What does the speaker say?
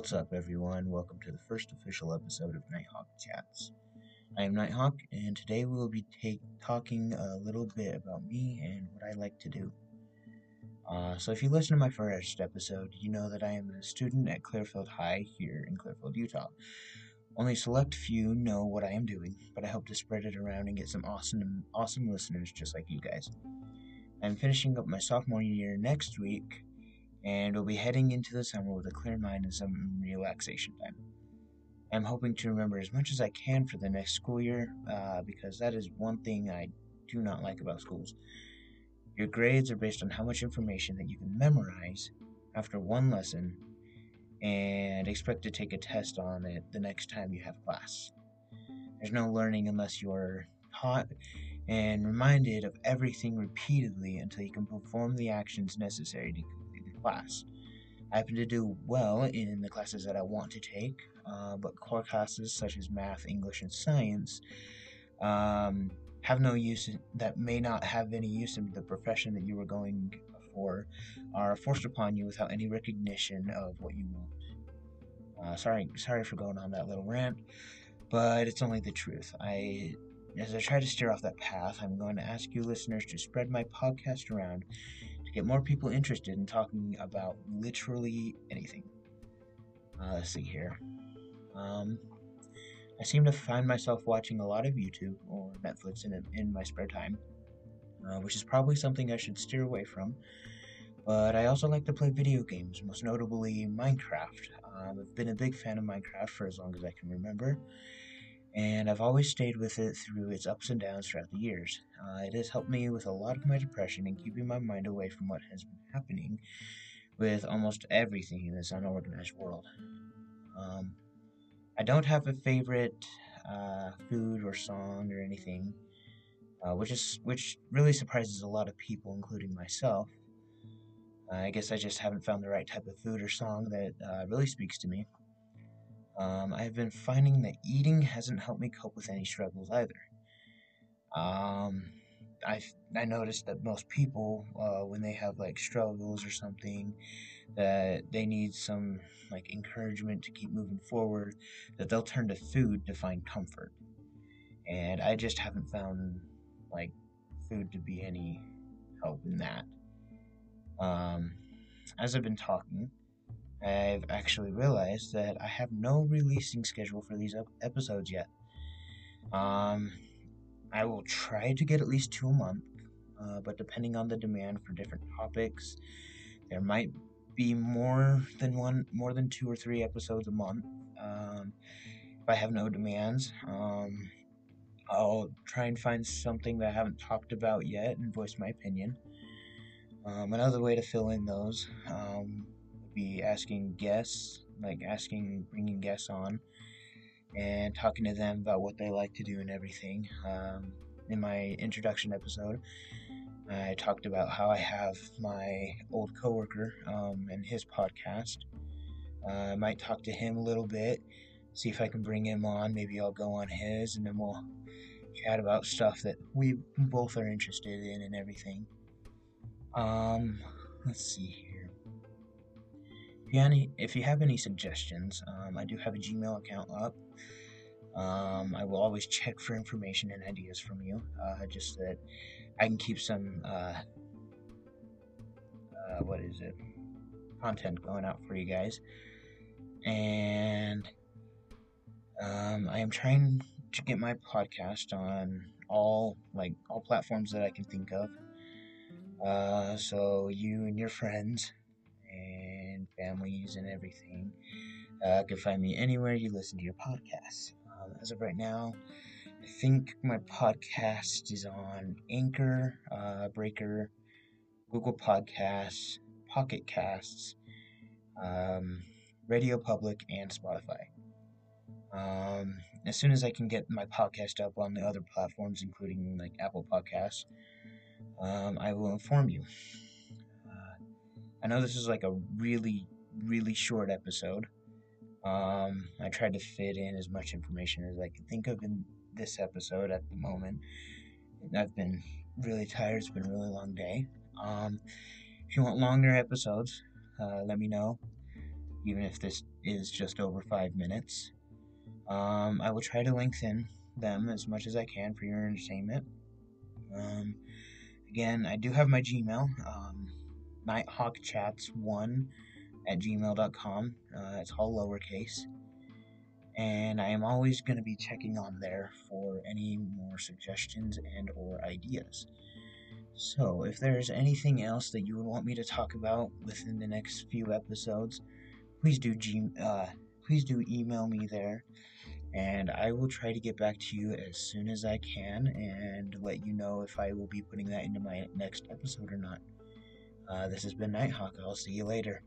What's up, everyone? Welcome to the first official episode of Nighthawk Chats. I am Nighthawk, and today we will be take, talking a little bit about me and what I like to do. Uh, so, if you listen to my first episode, you know that I am a student at Clearfield High here in Clearfield, Utah. Only select few know what I am doing, but I hope to spread it around and get some awesome, awesome listeners just like you guys. I'm finishing up my sophomore year next week, and we'll be heading into the summer with a clear mind and some relaxation time. I'm hoping to remember as much as I can for the next school year, uh, because that is one thing I do not like about schools. Your grades are based on how much information that you can memorize after one lesson and expect to take a test on it the next time you have class. There's no learning unless you're taught and reminded of everything repeatedly until you can perform the actions necessary to class. I happen to do well in the classes that I want to take, uh, but core classes such as math, English, and science um, have no use, that may not have any use in the profession that you were going for, are forced upon you without any recognition of what you want. Uh, sorry, sorry for going on that little rant, but it's only the truth. I, as I try to steer off that path, I'm going to ask you listeners to spread my podcast around to get more people interested in talking about literally anything. Uh, let's see here. Um, I seem to find myself watching a lot of YouTube or Netflix in, in my spare time, uh, which is probably something I should steer away from. But I also like to play video games, most notably Minecraft. Um, I've been a big fan of Minecraft for as long as I can remember, and I've always stayed with it through its ups and downs throughout the years. Uh, it has helped me with a lot of my depression and keeping my mind away from what has been happening with almost everything in this unorganized world. Um, I don't have a favorite uh, food or song or anything, uh, which is which really surprises a lot of people, including myself. I guess I just haven't found the right type of food or song that uh, really speaks to me. Um, I've been finding that eating hasn't helped me cope with any struggles either. Um, I I noticed that most people, uh, when they have like struggles or something, that they need some like encouragement to keep moving forward, that they'll turn to food to find comfort. And I just haven't found like food to be any help in that. Um, as I've been talking, I've actually realized that I have no releasing schedule for these episodes yet. Um, I will try to get at least two a month, uh, but depending on the demand for different topics, there might be more than one, more than two or three episodes a month. Um, if I have no demands, um, I'll try and find something that I haven't talked about yet and voice my opinion. Um, another way to fill in those um, asking guests, like asking, bringing guests on, and talking to them about what they like to do and everything. Um, in my introduction episode, I talked about how I have my old coworker um, and his podcast. Uh, I might talk to him a little bit, see if I can bring him on. Maybe I'll go on his, and then we'll chat about stuff that we both are interested in and everything. Um, let's see if you, if you have any suggestions, um, I do have a Gmail account up. Um, I will always check for information and ideas from you, uh, just so that I can keep some, uh, uh, what is it, content going out for you guys. And um, I am trying to get my podcast on all like all platforms that I can think of. Uh, so you and your friends families and everything uh, can find me anywhere you listen to your podcasts. Um, as of right now, I think my podcast is on Anchor, uh, Breaker, Google Podcasts, Pocket Casts, um, Radio Public, and Spotify. Um, as soon as I can get my podcast up on the other platforms, including like Apple Podcasts, um, I will inform you. I know this is like a really, really short episode. Um, I tried to fit in as much information as I could think of in this episode at the moment. I've been really tired. It's been a really long day. Um, if you want longer episodes, uh, let me know. even if this is just over five minutes. Um, I will try to lengthen them as much as I can for your entertainment. Um, again, I do have my Gmail, um, nighthawkchats1 at gmail.com. Uh, it's all lowercase. And I am always going to be checking on there for any more suggestions and or ideas. So, if there's anything else that you would want me to talk about within the next few episodes, please do G- uh, please do email me there and I will try to get back to you as soon as I can and let you know if I will be putting that into my next episode or not. Uh, this has been Nighthawk. I'll see you later.